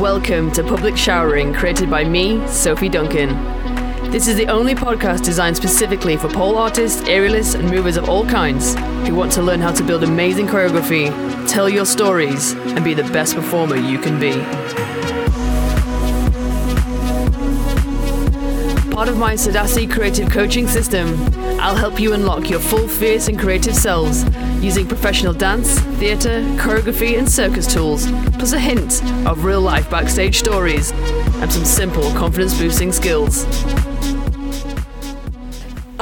Welcome to Public Showering, created by me, Sophie Duncan. This is the only podcast designed specifically for pole artists, aerialists, and movers of all kinds who want to learn how to build amazing choreography, tell your stories, and be the best performer you can be. Part of my Sadasi creative coaching system, I'll help you unlock your full fierce and creative selves using professional dance, theatre, choreography, and circus tools, plus a hint of real life backstage stories and some simple confidence boosting skills.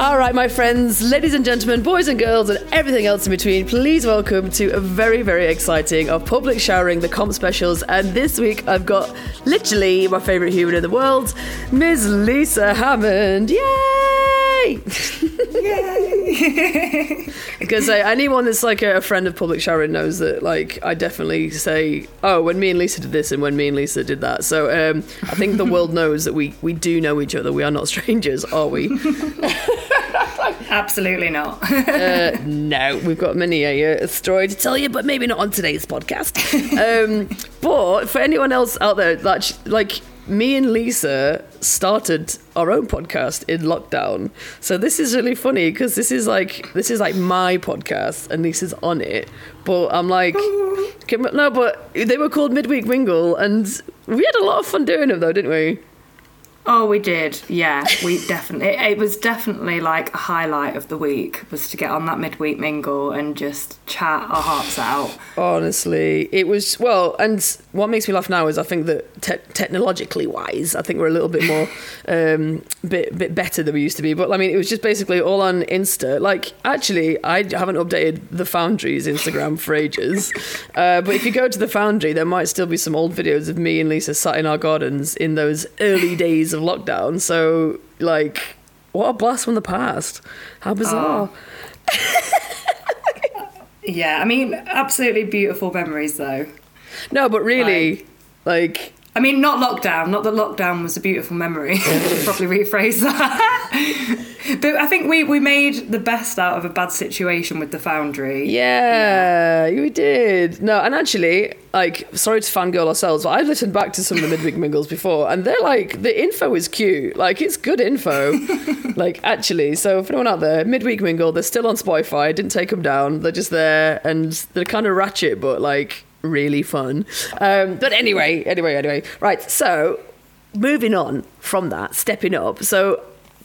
All right, my friends, ladies and gentlemen, boys and girls, and everything else in between, please welcome to a very, very exciting of public showering the comp specials. And this week I've got literally my favourite human in the world, Ms. Lisa Hammond. Yay! Yay! Because uh, anyone that's like a, friend of public showering knows that, like, I definitely say, "Oh, when me and Lisa did this, and when me and Lisa did that." So um, I think the world knows that we we do know each other. We are not strangers, are we? Absolutely not. uh, no, we've got many a, a, story to tell you, but maybe not on today's podcast. Um, but for anyone else out there, that like me and Lisa started our own podcast in lockdown. So this is really funny because this is like this is like my podcast and Lisa's on it. But I'm like, no, but they were called Midweek Mingle, and we had a lot of fun doing them though, didn't we? Oh, we did. Yeah, we definitely. It, was definitely like a highlight of the week was to get on that midweek mingle and just chat our hearts out. Honestly, it was well. And what makes me laugh now is I think that te- technologically wise, I think we're a little bit more, um, bit bit better than we used to be. But I mean, it was just basically all on Insta. Like, actually, I haven't updated the Foundry's Instagram for ages. Uh, but if you go to the Foundry, there might still be some old videos of me and Lisa sat in our gardens in those early days of lockdown. So, like, what a blast from the past. How bizarre. Oh. yeah, I mean, absolutely beautiful memories, though. No, but really, like, like I mean, not lockdown. Not that lockdown was a beautiful memory. probably rephrase that. But I think we, we made the best out of a bad situation with the foundry. Yeah, yeah, we did. No, and actually, like, sorry to fangirl ourselves, but I've listened back to some of the midweek mingles before, and they're like, the info is cute. Like, it's good info. like, actually. So, for anyone out there, midweek mingle, they're still on Spotify. I didn't take them down. They're just there, and they're kind of ratchet, but like, really fun. Um, but anyway, anyway, anyway. Right, so moving on from that, stepping up. So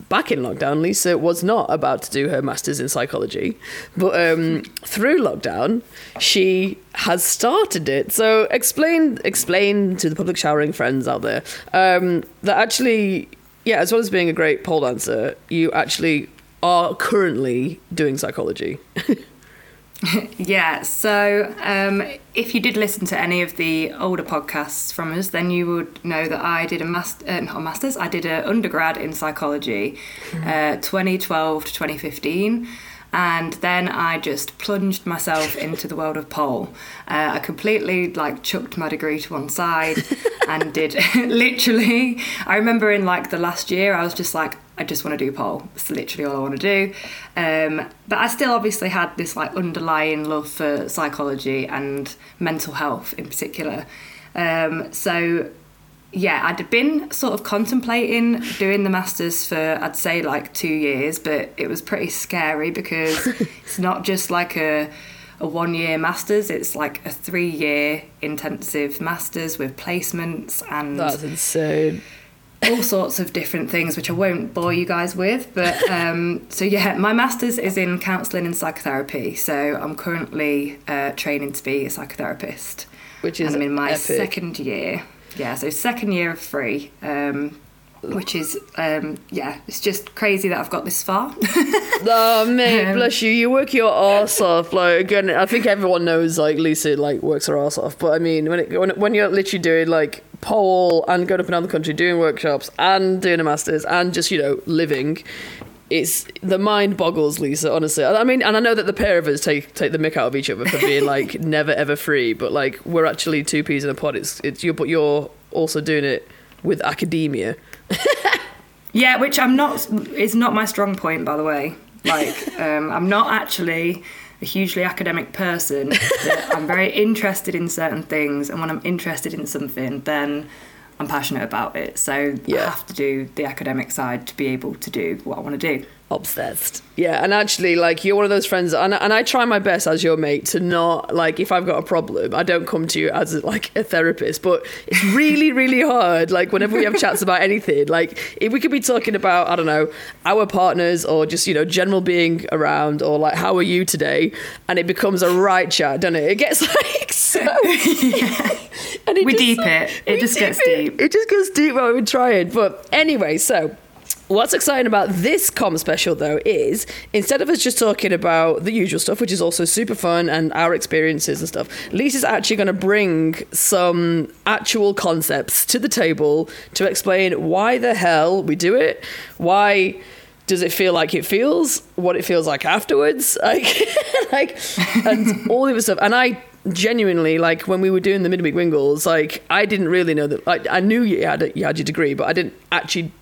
back in lockdown, Lisa was not about to do her master's in psychology, but um, through lockdown, she has started it. So explain, explain to the public showering friends out there um, that actually, yeah, as well as being a great pole dancer, you actually are currently doing psychology. yeah, so um, if you did listen to any of the older podcasts from us, then you would know that I did a master, uh, not a master's, I did an undergrad in psychology, mm-hmm. uh, 2012 to 2015 and then I just plunged myself into the world of pole. Uh, I completely like chucked my degree to one side and did literally. I remember in like the last year, I was just like, I just want to do pole. It's literally all I want to do. Um, but I still obviously had this like underlying love for psychology and mental health in particular. Um, so yeah, I'd been sort of contemplating doing the masters for I'd say like two years, but it was pretty scary because it's not just like a a one year masters, it's like a three year intensive masters with placements and That's insane. All sorts of different things which I won't bore you guys with. But um, so yeah, my masters is in counselling and psychotherapy. So I'm currently uh, training to be a psychotherapist. Which is and I'm in my epic. second year yeah, so second year of free. Um, which is um, yeah, it's just crazy that I've got this far. oh mate, um, bless you. You work your ass off. Like again, I think everyone knows like Lisa like works her ass off. But I mean, when it, when when you're literally doing like pole and going up and down the country, doing workshops and doing a masters and just you know living, it's the mind boggles Lisa honestly I mean and I know that the pair of us take take the mick out of each other for being like never ever free but like we're actually two peas in a pod it's it's you but you're also doing it with academia yeah which I'm not is not my strong point by the way Like, um, I'm not actually a hugely academic person. I'm very interested in certain things, and when I'm interested in something, then I'm passionate about it. So Yeah. I have to do the academic side to be able to do what I want to do. Obsessed yeah and actually like you're one of those friends and, and i try my best as your mate to not like if i've got a problem i don't come to you as like a therapist but it's really really hard like whenever we have chats about anything like if we could be talking about i don't know our partners or just you know general being around or like how are you today and it becomes a right chat doesn't it it gets like so and We just- deep it. It we just gets it. deep. It just goes deep while we're trying. But anyway, so what's exciting about this com special though is instead of us just talking about the usual stuff, which is also super fun and our experiences and stuff, Lisa's actually going to bring some actual concepts to the table to explain why the hell we do it, why does it feel like it feels what it feels like afterwards like like and all the other stuff. And i genuinely like when we were doing the midweek mingles like i didn't really know that like i knew you had you had your degree but i didn't actually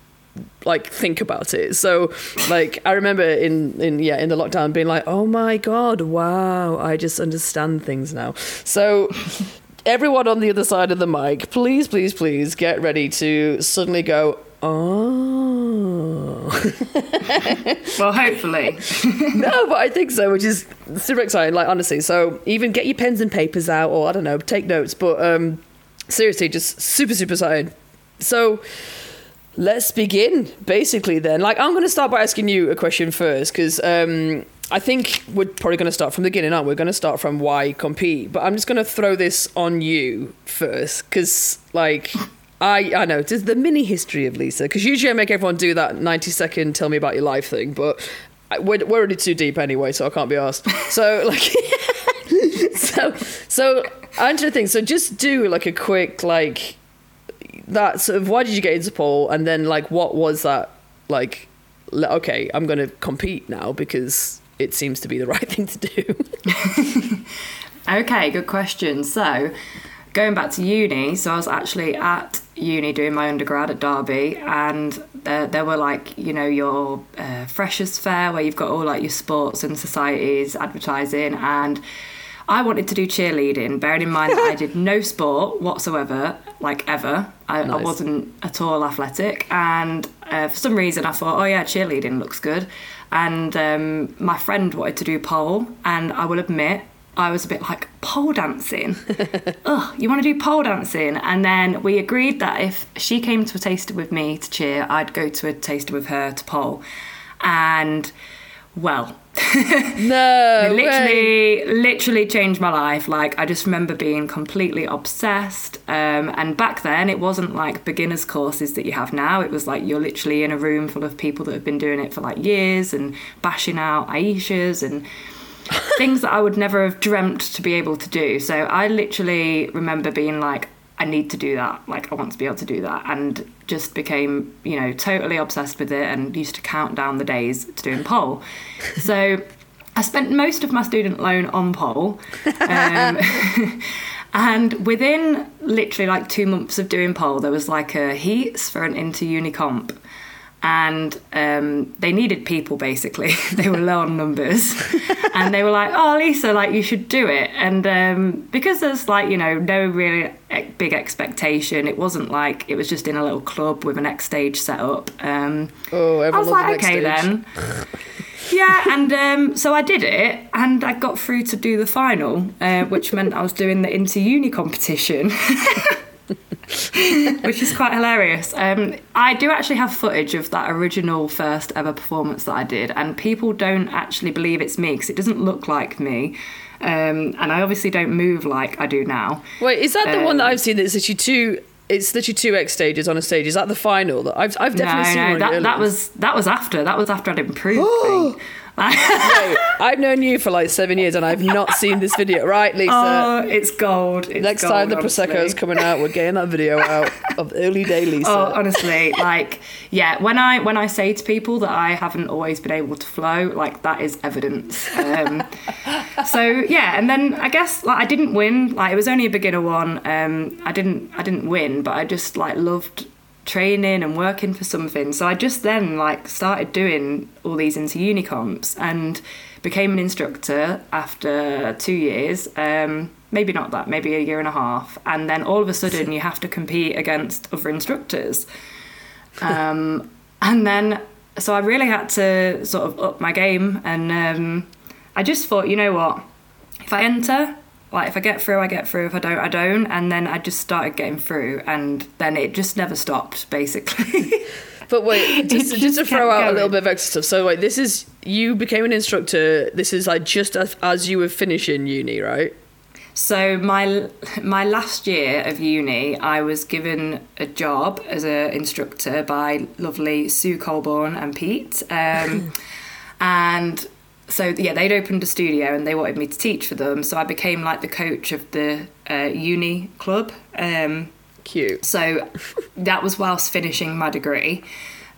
like think about it so like i remember in in yeah in the lockdown being like oh my god wow i just understand things now so everyone on the other side of the mic please please please get ready to suddenly go oh Well, hopefully. no, but I think so, which is super exciting. Like honestly, so even get your pens and papers out, or I don't know, take notes. But um, seriously, just super super excited. So let's begin. Basically, then, like I'm going to start by asking you a question first, because um, I think we're probably going to start from the beginning, aren't we? We're going to start from why compete, but I'm just going to throw this on you first, because like. I, I know, it's the mini history of Lisa, because usually I make everyone do that 90 second tell me about your life thing, but I- we're, we're already too deep anyway, so I can't be asked. So, like, so, so, answer the thing. So, just do like a quick, like, that sort of why did you get into pole, and then, like, what was that, like, okay, I'm going to compete now because it seems to be the right thing to do. Okay, good question. So, going back to uni, so I was actually at uni doing my undergrad at Derby, and there, there were like, you know, your uh, freshers' fair where you've got all like your sports and societies advertising, and I wanted to do cheerleading, bearing in mind that I did no sport whatsoever, like ever. I, I wasn't at all athletic, and uh, for some reason I thought, oh yeah, cheerleading looks good. And um, my friend wanted to do pole, and I will admit, I was a bit like pole dancing. Ugh, you want to do pole dancing? And then we agreed that if she came to a taster with me to cheer, I'd go to a taster with her to pole. And well, no, it way. literally literally changed my life. Like i just remember being completely obsessed. Um, and back then it wasn't like beginners courses that you have now. It was like you're literally in a room full of people that have been doing it for like years and bashing out aishas and things that i would never have dreamt to be able to do. So i literally remember being like i need to do that. Like i want to be able to do that. And just became you know totally obsessed with it and used to count down the days to doing pole so I spent most of my student loan on pole. Um, and within literally like two months of doing pole, there was like a heats for an inter uni comp. And um, they needed people basically. they were low on numbers. and they were like, oh, Lisa, like you should do it. And um, because there's like, you know, no really big expectation, it wasn't like it was just in a little club with an X stage set up. Um, Oh, I was like, okay stage. then. yeah, and um, so I did it, and I got through to do the final, uh, which meant I was doing the inter uni competition. Which is quite hilarious. Um, I do actually have footage of that original first ever performance that I did, and people don't actually believe it's me because it doesn't look like me, um, and I obviously don't move like I do now. Wait, is that the one that Um, I've seen that's literally two? It's literally two X stages on a stage. Is that the final? That I've I've definitely no, seen no, that, that was that was after. That was after I'd improved. Wait, I've known you for like seven years and I've not seen this video. Right, Lisa. Oh, it's gold. It's Next gold, time the honestly. is coming out, we're getting that video out of early day Lisa. Oh, honestly, like yeah, when I when I say to people that I haven't always been able to flow, like that is evidence. Um, so yeah, and then I guess like I didn't win. Like it was only a beginner one. Um, I didn't I didn't win, but I just like loved training and working for something. So I just then like started doing all these into uni comps and became an instructor after two years. Um, maybe not that, maybe a year and a half. And then all of a sudden you have to compete against other instructors. Um, and then, so I really had to sort of up my game. And um, I just thought, you know what? If I enter, like if I get through, I get through. If I don't, I don't. And then I just started getting through, and then it just never stopped, basically. But wait, just, just to throw out a little bit of extra stuff. So, wait, this is you became an instructor. This is like just as, as you were finishing uni, right? So my my last year of uni, I was given a job as an instructor by lovely Sue Colborne and Pete, um, and so yeah, they'd opened a studio and they wanted me to teach for them. So I became like the coach of the uh, uni club. Um, Cute. so that was whilst finishing my degree.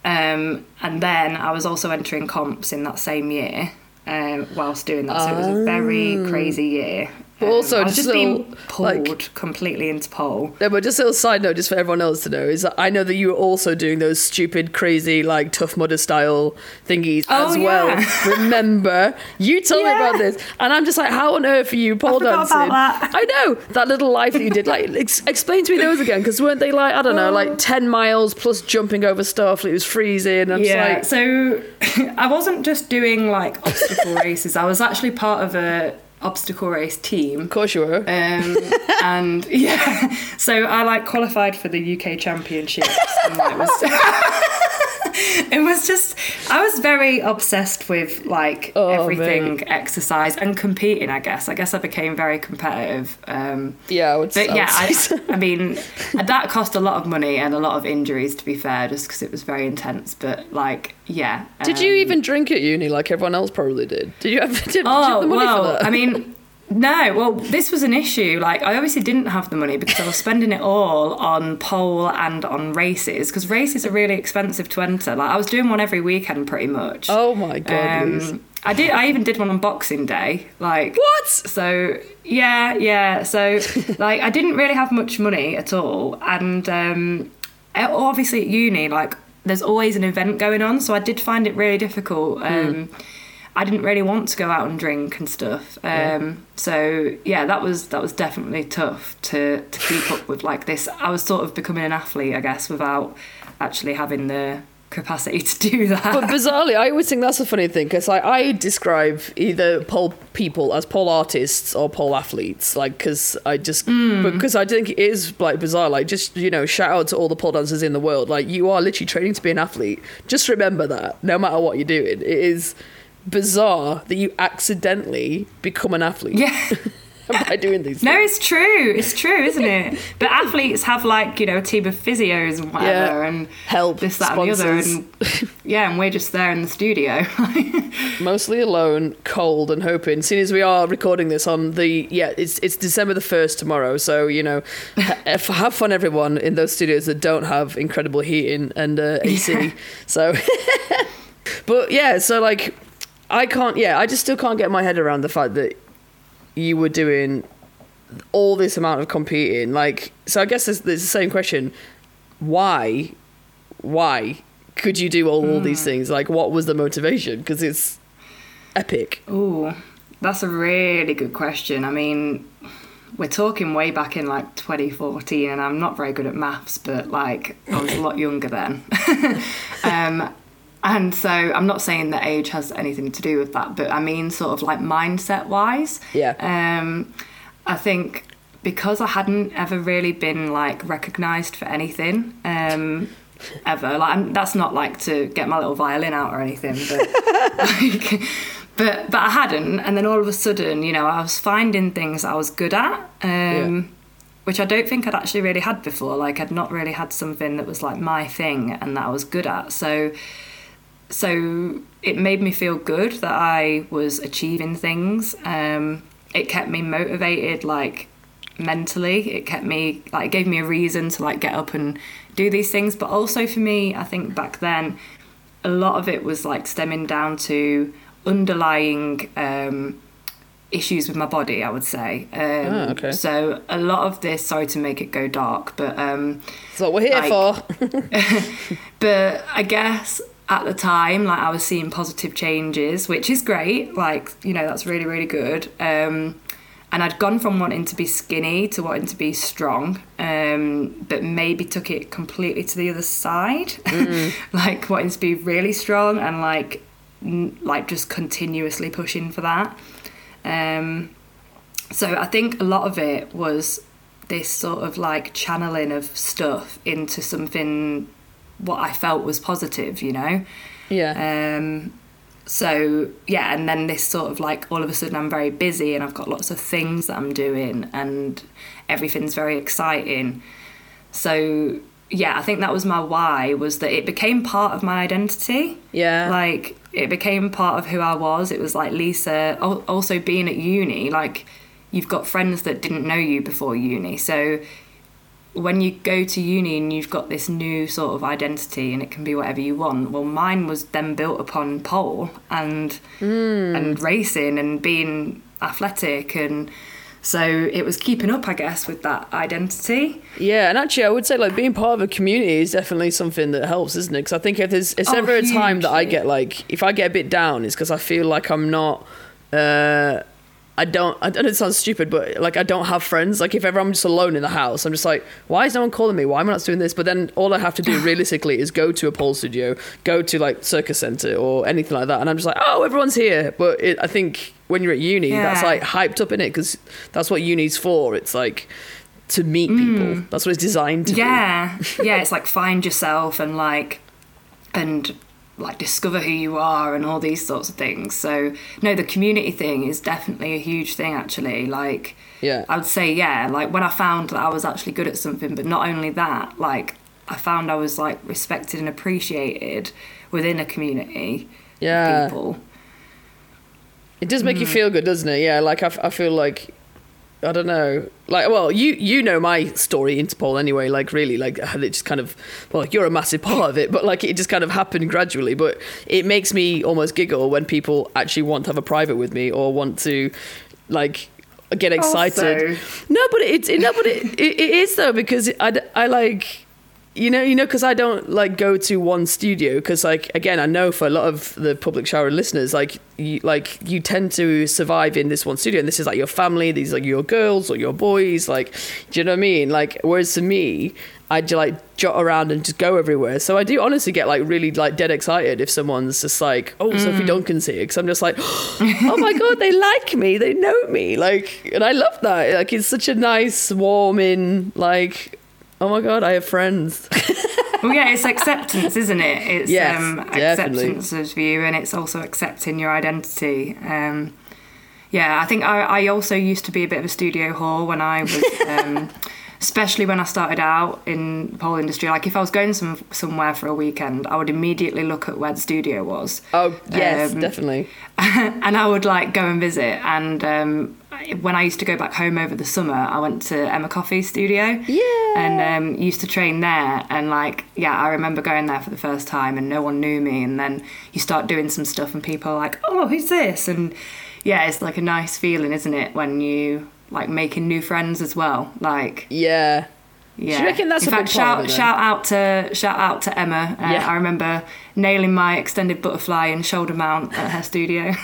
Um, and then I was also entering comps in that same year um, whilst doing that. So it was a very crazy year. But also I was just just being little, pulled like- completely into pole. No, but just a little side note, just for everyone else to know, is that I know that you were also doing those stupid, crazy, like tough mudder style thingies Oh, as well. Remember, you told me about this, and I'm just like, how on earth are you pole forgot dancing? I know that little life that you did. Like, ex- explain to me those again, because weren't they like I don't know, like uh. ten miles plus jumping over stuff? It was freezing. I'm yeah, like, so I wasn't just doing like obstacle races. I was actually part of a obstacle race team. of course you were. Um, and yeah, so I like qualified for the UK Championships. And it was, it was just, I was very obsessed with like Oh, everything exercise and competing. I guess. I guess I became very competitive. Um, yeah, I would. but I yeah, I, so. I mean, that cost a lot of money and a lot of injuries. To be fair, just because it was very intense. But like, yeah. Did you um, even drink at uni like everyone else probably did? Did you have, did, did you have Oh the money well, for that? I mean, no. Well, this was an issue. Like, I obviously didn't have the money because I was spending it all on pole and on races because races are really expensive to enter. Like, I was doing one every weekend pretty much. oh my god, Um, I did. I even did one on Boxing Day. Like What? So yeah, yeah. So like I didn't really have much money at all, and um, obviously at uni, like there's always an event going on. So I did find it really difficult. Um, I didn't really want to go out and drink and stuff. Um, So yeah, that was that was definitely tough to to keep up with like this. I was sort of becoming an athlete, I guess, without actually having the capacity to do that. But bizarrely, I always think that's a funny thing because I, I describe either pole people as pole artists or pole athletes, like because I just because I think it is like bizarre. Like just you know, shout out to all the pole dancers in the world. Like you are literally training to be an athlete. Just remember that, no matter what you're doing, it is bizarre that you accidentally become an athlete yeah. by doing these. No, things. it's true. It's true, isn't it? But athletes have like you know a team of physios and whatever, Yeah. and Help, this, that, and the other, and yeah, and we're just there in the studio. mostly alone, cold, and hoping. Seeing as we are recording this on the yeah, it's it's December the first tomorrow, so you know, ha- have fun, everyone, in those studios that don't have incredible heating and uh, AC. So, but yeah, so like, I can't. Yeah, I just still can't get my head around the fact that you were doing all this amount of competing. Like, so I guess there's, there's the same question: Why, why could you do all, all these things? Like, what was the motivation? Because it's epic. Oh, that's a really good question. I mean, we're talking way back in like 2014, and I'm not very good at maths, but like I was a lot younger then. um, and so I'm not saying that age has anything to do with that, but I mean, sort of like mindset wise. Yeah. Um, I think because I hadn't ever really been like recognised for anything. Um, ever like I'm, that's not like to get my little violin out or anything but like, but but I hadn't and then all of a sudden you know I was finding things I was good at um which I don't think I'd actually really had before like I'd not really had something that was like my thing and that I was good at so so it made me feel good that I was achieving things um it kept me motivated like mentally it kept me like it gave me a reason to like get up and do these things but also for me i think back then a lot of it was like stemming down to underlying um issues with my body. I would say. Um, Ah, okay. So a lot of this. Sorry to make it go dark, but um, That's what we're here Like- for. but I guess at the time, like I was seeing positive changes, which is great. Like you know, that's really really good. Um, and I'd gone from wanting to be skinny to wanting to be strong, um, but maybe took it completely to the other side, like wanting to be really strong and like n- like just continuously pushing for that. Um, so I think a lot of it was this sort of like channeling of stuff into something what I felt was positive, you know. yeah. Um, so yeah, and then this sort of like all of a sudden I'm very busy and I've got lots of things that I'm doing and everything's very exciting. So yeah, I think that was my why was that it became part of my identity. yeah. Like it became part of who I was. It was like Lisa also being at uni, like you've got friends that didn't know you before uni. So when you go to uni and you've got this new sort of identity and it can be whatever you want. Well, mine was then built upon pole and and racing and being athletic and so it was keeping up, I guess, with that identity. Yeah, and actually, I would say like being part of a community is definitely something that helps, isn't it? Because I think if there's it's Oh, ever a time that I get like if I get a bit down, it's because I feel like I'm not. Uh, I don't. I don't. It sounds stupid, but like I don't have friends. Like if ever I'm just alone in the house, I'm just like, why is no one calling me? Why am I not doing this? But then all I have to do realistically is go to a pole studio, go to like circus center or anything like that, and I'm just like, oh, everyone's here. But it, I think when you're at uni, that's like hyped up in it because that's what uni's for. It's like to meet people. That's what it's designed to be. Mm. Yeah, yeah. It's like find yourself and like and like discover who you are and all these sorts of things. So no, the community thing is definitely a huge thing. Actually, like Yeah. I would say yeah. Like when I found that I was actually good at something, but not only that, like I found I was like respected and appreciated within a community Yeah. of people. It does Mm. make you feel good, doesn't it? Yeah, like I, f- I feel like I don't know. Like, well, you you know my story into pole anyway. Like, really, like it just kind of well, you're a massive part of it, but like it just kind of happened gradually. But it makes me almost giggle when people actually want to have a private with me or want to like get excited. Also- No, but it's it, no, but it, it, it is though because I I like you know you know because I don't like go to one studio because like again I know for a lot of the public shower listeners like you like you tend to survive in this one studio and this is like your family these are your girls or your boys like do you know what I mean? Like whereas to me I just like jot around and just go everywhere. So I do honestly get like really like dead excited if someone's just like oh Sophie mm. Duncan's here because I'm just like oh my god they like me they know me like and I love that. Like it's such a nice warming like oh my god I have friends well, yeah, it's acceptance, isn't it? It's Yes, um, definitely. acceptance of you, and it's also accepting your identity. Um, yeah, I think I, I also used to be a bit of a studio whore when I was, um, especially when I started out in the pole industry. Like if I was going some somewhere for a weekend, I would immediately look at where the studio was. oh yes Um, definitely and I would like go and visit. And um, when I used to go back home over the summer, I went to Emma Coffey's studio. Yeah. And um, used to train there. And like, yeah, I remember going there for the first time and no one knew me. And then you start doing some stuff and people are like, oh, who's this? And yeah, it's like a nice feeling, isn't it? When you like making new friends as well. Like, yeah yeah. you reckon that's In a fact, shout part of it shout out to shout out to Emma. Uh, Yeah. I remember nailing my extended butterfly and shoulder mount at her studio.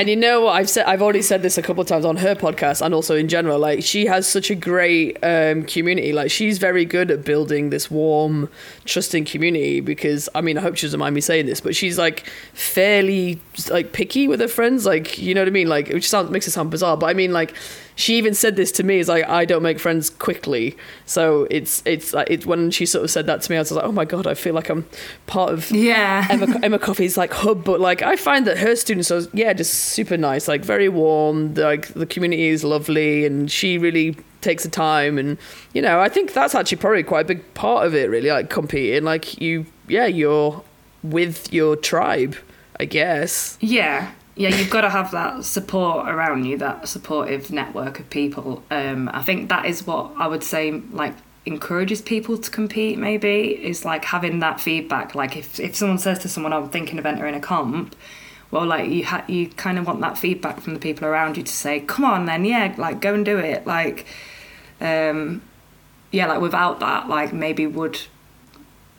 And you know what? I've said I've already said this a couple of times on her podcast and also in general. Like she has such a great um, community. Like she's very good at building this warm, trusting community. Because I mean, I hope she doesn't mind me saying this, but she's like fairly like picky with her friends. Like you know what I mean? Like which sounds makes it sound bizarre, but I mean like she even said this to me is like I don't make friends quickly. So it's it's like it when she sort of said that to me, I was like, oh my god, I feel like I'm part of yeah. Emma, Emma Coffey's like hub, but like I find that her students are yeah just super nice, like very warm. Like the community is lovely, and she really takes the time, and you know I think that's actually probably quite a big part of it. Really, like competing, like you yeah you're with your tribe, I guess. Yeah, yeah, you've got to have that support around you, that supportive network of people. Um, I think that is what I would say, like encourages people to compete. Maybe is like having that feedback. Like if if someone says to someone, "I'm thinking of entering a comp," well, like you ha- you kind of want that feedback from the people around you to say, come on, then yeah, like go and do it. Like, um, yeah, like without that, like maybe would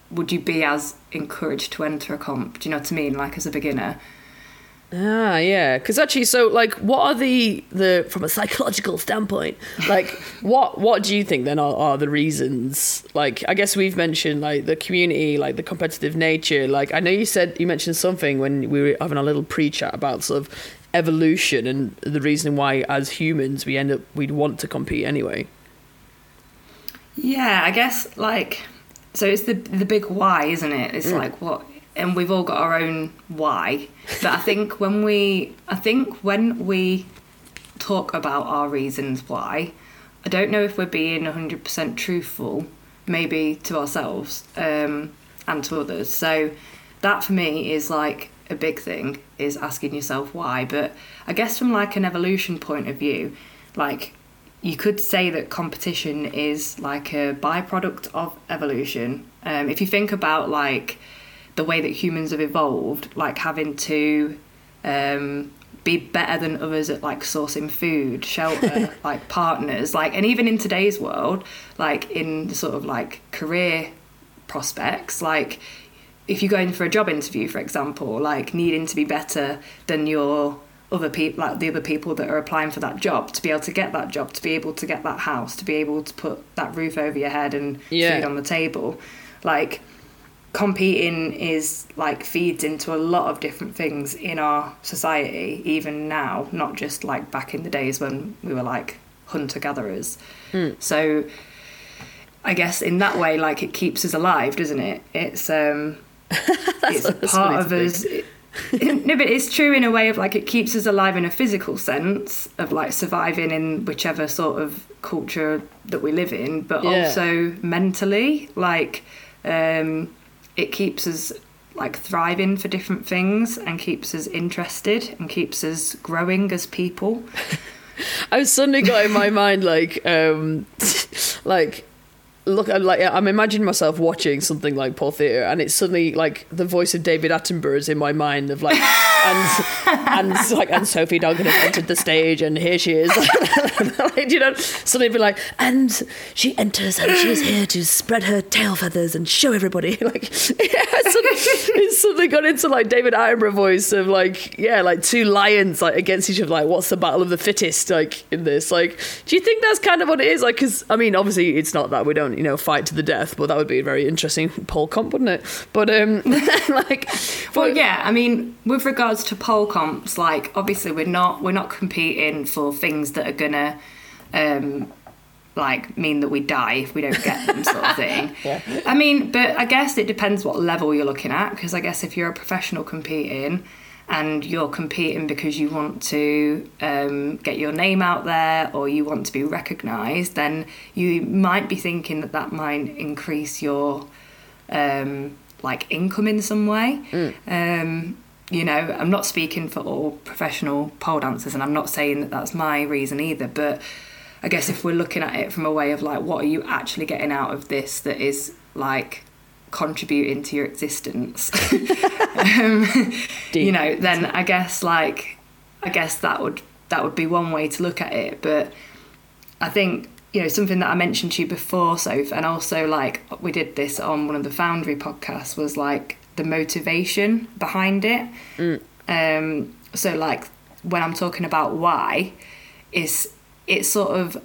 would you be as encouraged to enter a comp? Do you know what I mean? Like as a beginner. Ah, yeah. Because actually, so like, what are the the from a psychological standpoint? Like, what what do you think then are, are the reasons? Like, I guess we've mentioned like the community, like the competitive nature. Like, I know you said you mentioned something when we were having a little pre-chat about sort of evolution and the reason why, as humans, we end up we'd want to compete anyway. Yeah, I guess like so it's the the big why, isn't it? It's like what and we've all got our own why. But I think when we I think when we talk about our reasons why, I don't know if we're being 100% truthful maybe to ourselves um, and to others. So that for me is like a big thing is asking yourself why, but I guess from like an evolution point of view, like you could say that competition is like a byproduct of evolution. Um, if you think about like the way that humans have evolved, like having to um, be better than others at like sourcing food, shelter, like partners, like, and even in today's world, like in sort of like career prospects, like if you go in for a job interview, for example, like needing to be better than your other people like the other people that are applying for that job to be able to get that job to be able to get that house to be able to put that roof over your head and Yeah. food on the table like competing is like feeds into a lot of different things in our society even now not just like back in the days when we were like hunter gatherers so i guess in that way like it keeps us alive doesn't it? It's um it's a that's part of us. No but it's true in a way of like it keeps us alive in a physical sense of like surviving in whichever sort of culture that we live in but Yeah. also mentally like um it keeps us like thriving for different things and keeps us interested and keeps us growing as people. I've suddenly got in my mind like um like look I'm like I'm imagining myself watching something like Pole Theatre and it's suddenly like the voice of David Attenborough is in my mind of like and and like and Sophie Duncan has entered the stage and here she is. Like, you know suddenly be like and she enters and she is here to spread her tail feathers and show everybody. Like yeah suddenly, it's suddenly got into like David Attenborough voice of like yeah like two lions like against each other like what's the battle of the fittest? Like in this like do you think that's kind of what it is? Like because I mean obviously it's not that we don't you know fight to the death but that would be a very interesting pole comp wouldn't it but um like Well, yeah, I mean, with regards to pole comps, like obviously we're not we're not competing for things that are gonna um like mean that we die if we don't get them sort of thing. Yeah. I mean, but I guess it depends what level you're looking at because I guess if you're a professional competing and you're competing because you want to um, get your name out there or you want to be recognised, then you might be thinking that that might increase your um, like income in some way. Um, you know, I'm not speaking for all professional pole dancers, and I'm not saying that that's my reason either. But I guess if we're looking at it from a way of like, what are you actually getting out of this that is like contributing to your existence? um, you know, then I guess like, I guess that would that would be one way to look at it. But I think you know something that I mentioned to you before, Soph, and also like we did this on one of the Foundry podcasts was like the motivation behind it. Um, so like when I'm talking about why, is it's sort of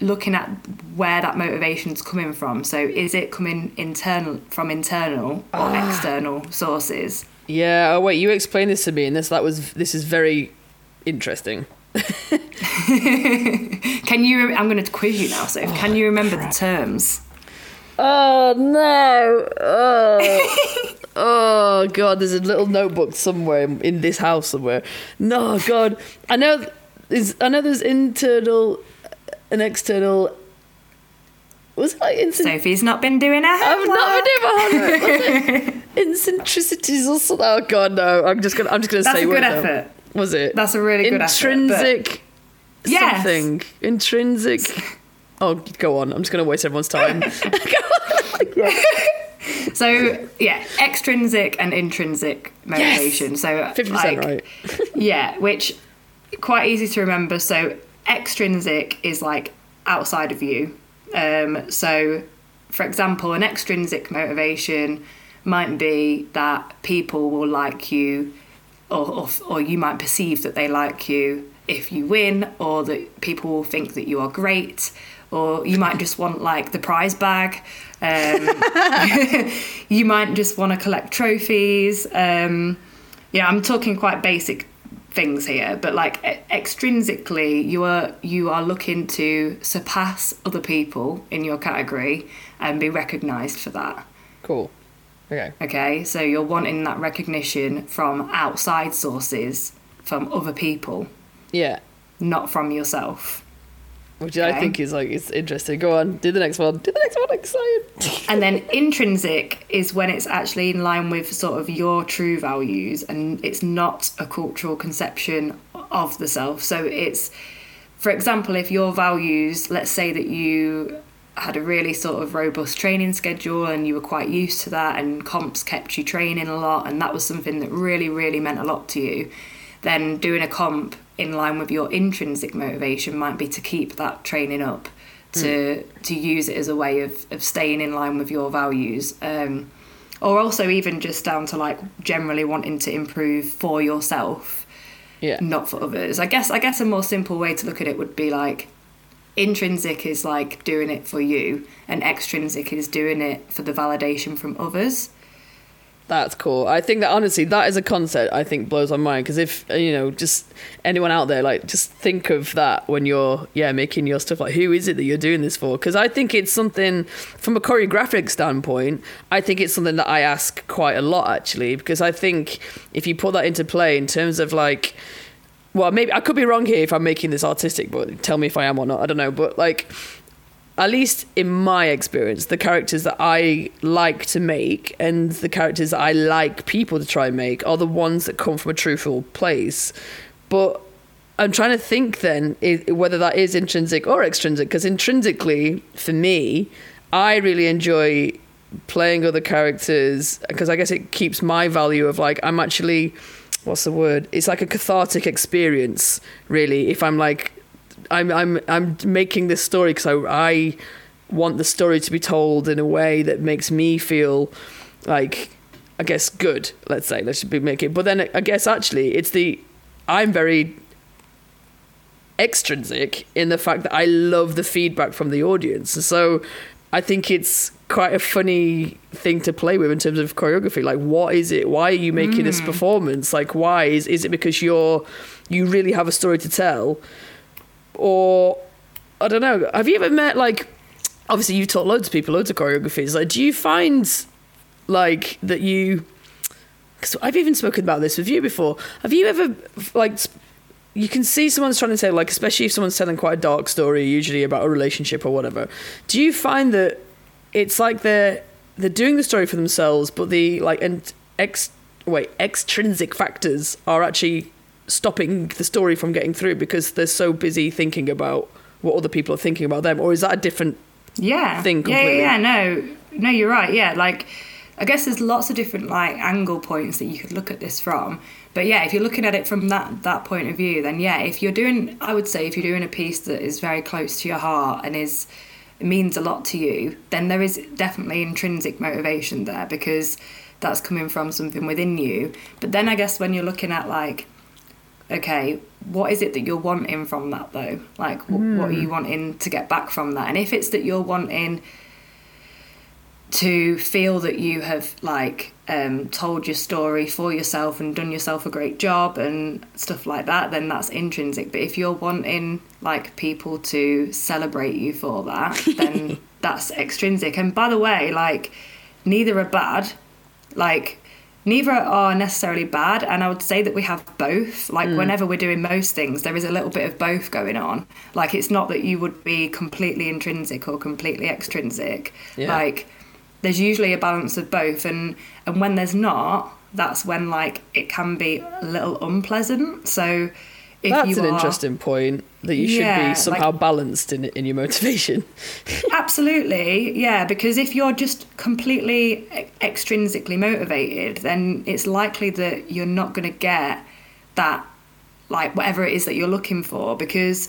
looking at where that motivation's coming from. So is it coming internal from internal or ah. external sources? yeah oh wait you explained this to me and this that was this is very interesting Can you? I'm going to quiz you now. So can you oh, remember the terms? Oh no! Oh, oh god! There's a little notebook somewhere in this house somewhere. No god! I know. Is I know there's internal and external. Was it like instant? Sophie's not been doing her I've homework. not been doing my homework. Eccentricities or something? Oh god, no! I'm just gonna. I'm just gonna That's say a good now. effort. Was it? That's a really good effort, but- Intrinsic. Yes. Something intrinsic. Oh, go on! I'm just gonna waste everyone's time. So yeah, extrinsic and intrinsic motivation. So Fifty like, percent right. yeah, which quite easy to remember. So extrinsic is like outside of you. Um, so, for example, an extrinsic motivation might be that people will like you, or, or or you might perceive that they like you if you win, or that people will think that you are great, or you might just want like the prize bag. Um, you might just want to collect trophies. Um, yeah, I'm talking quite basic things here, but like extrinsically, you are you are looking to surpass other people in your category and be recognised for that. Cool. Okay. Okay, so you're wanting that recognition from outside sources, from other people, Yeah. not from yourself. Which I think is like it's interesting. Go on, do the next one. Do the next one. Excited. And then intrinsic is when it's actually in line with sort of your true values and it's not a cultural conception of the self. So it's, for example, if your values, let's say that you had a really sort of robust training schedule and you were quite used to that and comps kept you training a lot and that was something that really, really meant a lot to you, then doing a comp in line with your intrinsic motivation might be to keep that training up to to use it as a way of, of staying in line with your values um, or also even just down to like generally wanting to improve for yourself Yeah. not for others. I guess i guess a more simple way to look at it would be like intrinsic is like doing it for you and extrinsic is doing it for the validation from others That's cool. I think that honestly, that is a concept I think blows my mind because if uh, you know, just anyone out there, like, just think of that when you're yeah making your stuff. Like, who is it that you're doing this for? Because I think it's something from a choreographic standpoint. I think it's something that I ask quite a lot actually because I think if you put that into play in terms of like. Well, maybe I could be wrong here if I'm making this artistic, but tell me if I am or not. I don't know. But like, at least in my experience, the characters that I like to make and the characters that I like people to try and make are the ones that come from a truthful place. But I'm trying to think then whether that is intrinsic or extrinsic, because intrinsically, for me, I really enjoy playing other characters because I guess it keeps my value of like, I'm actually, what's the word? It's like a cathartic experience, really, if I'm like, I'm I'm I'm making this story because I I want the story to be told in a way that makes me feel like I guess good. Let's say let's be make it. But then I guess actually it's the I'm very extrinsic in the fact that I love the feedback from the audience. So I think it's quite a funny thing to play with in terms of choreography. Like, what is it? Why are you making this mm. performance? Like, why is is it because you're you really have a story to tell, or I don't know. Have you ever met like? Obviously, you've taught loads of people loads of choreographies. Like, do you find like that you? Because I've even spoken about this with you before. Have you ever like? You can see someone's trying to say like, especially if someone's telling quite a dark story, usually about a relationship or whatever. Do you find that it's like they're they're doing the story for themselves, but the like and ex wait extrinsic factors are actually stopping the story from getting through because they're so busy thinking about what other people are thinking about them, or is that a different? yeah thing completely. yeah yeah no no you're right yeah like i guess there's lots of different like angle points that you could look at this from but yeah if you're looking at it from that that point of view then yeah if you're doing i would say if you're doing a piece that is very close to your heart and is means a lot to you then there is definitely intrinsic motivation there because that's coming from something within you but then i guess when you're looking at like okay, what is it that you're wanting from that though? Like, wh- what are you wanting to get back from that? And if it's that you're wanting to feel that you have like um, told your story for yourself and done yourself a great job and stuff like that, then that's intrinsic. But if you're wanting like people to celebrate you for that, then that's extrinsic. And by the way, like neither are bad. Like neither are necessarily bad and i would say that we have both. Like mm. whenever we're doing most things there is a little bit of both going on. Like it's not that you would be completely intrinsic or completely extrinsic. Yeah. like there's usually a balance of both and and when there's not that's when like it can be a little unpleasant. So if That's an are- interesting point that you should Yeah, be like- somehow balanced in in your motivation. Absolutely, yeah, because if you're just completely extrinsically motivated, then it's likely that you're not going to get that, like, whatever it is that you're looking for, because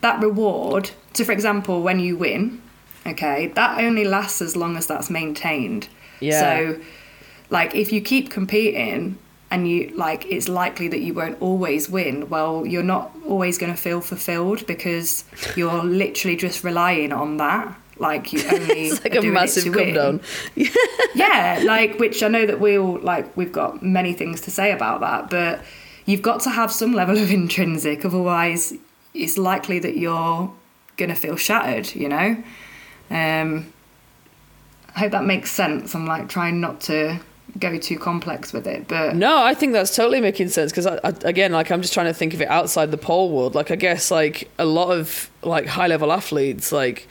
that reward, so for example, when you win, okay, that only lasts as long as that's maintained. Yeah. So, like, if you keep competing, and you like it's likely that you won't always win well you're not always going to feel fulfilled because you're literally just relying on that like you only it's like a massive come win. down. yeah like which i know that we all like we've got many things to say about that but you've got to have some level of intrinsic otherwise it's likely that you're going to feel shattered you know um i hope that makes sense i'm like trying not to go too complex with it but No, I think that's totally making sense because again, like I'm just trying to think of it outside the pole world. Like I guess like a lot of like high level athletes, like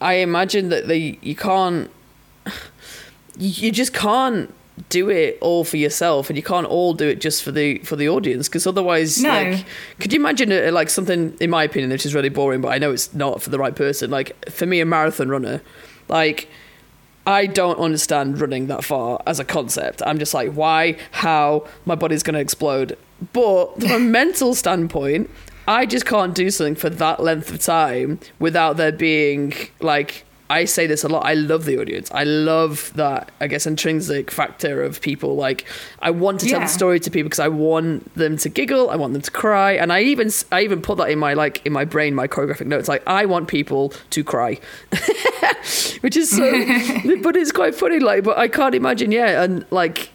I imagine that they you can't, you just can't do it all for yourself and you can't all do it just for the for the audience because otherwise No. like could you imagine uh like something in my opinion which is really boring but i know it's not for the right person like for me a marathon runner like I don't understand running that far as a concept. I'm just like, why, how, my body's going to explode. But from a mental standpoint, I just can't do something for that length of time without there being like. I say this a lot. I love the audience. I love that, I guess, intrinsic factor of people. Like, I want to tell Yeah. the story to people because I want them to giggle. I want them to cry, and I even, I even put that in my like in my brain, my choreographic notes. Like, I want people to cry which is so but it's quite funny like but i can't imagine yeah and like